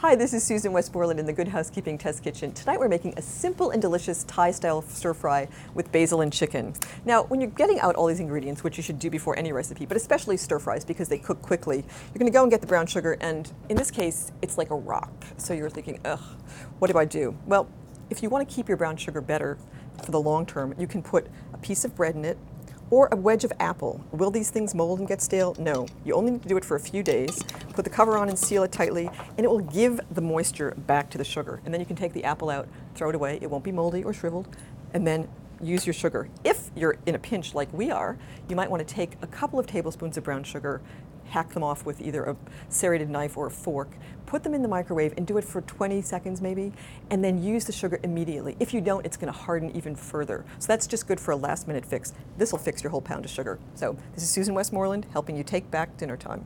Hi, this is Susan Westmoreland in the Good Housekeeping Test Kitchen. Tonight we're making a simple and delicious Thai-style stir fry with basil and chicken. Now, when you're getting out all these ingredients, which you should do before any recipe, but especially stir fries because they cook quickly, you're gonna go and get the brown sugar, and in this case, it's like a rock. So you're thinking, ugh, what do I do? Well, if you wanna keep your brown sugar better for the long term, you can put a piece of bread in it, or a wedge of apple. Will these things mold and get stale? No. You only need to do it for a few days. Put the cover on and seal it tightly, and it will give the moisture back to the sugar. And then you can take the apple out, throw it away. It won't be moldy or shriveled, and then use your sugar. If you're in a pinch like we are, you might want to take a couple of tablespoons of brown sugar, hack them off with either a serrated knife or a fork, put them in the microwave and do it for 20 seconds maybe, and then use the sugar immediately. If you don't, it's going to harden even further. So that's just good for a last minute fix. This will fix your whole pound of sugar. So this is Susan Westmoreland helping you take back dinner time.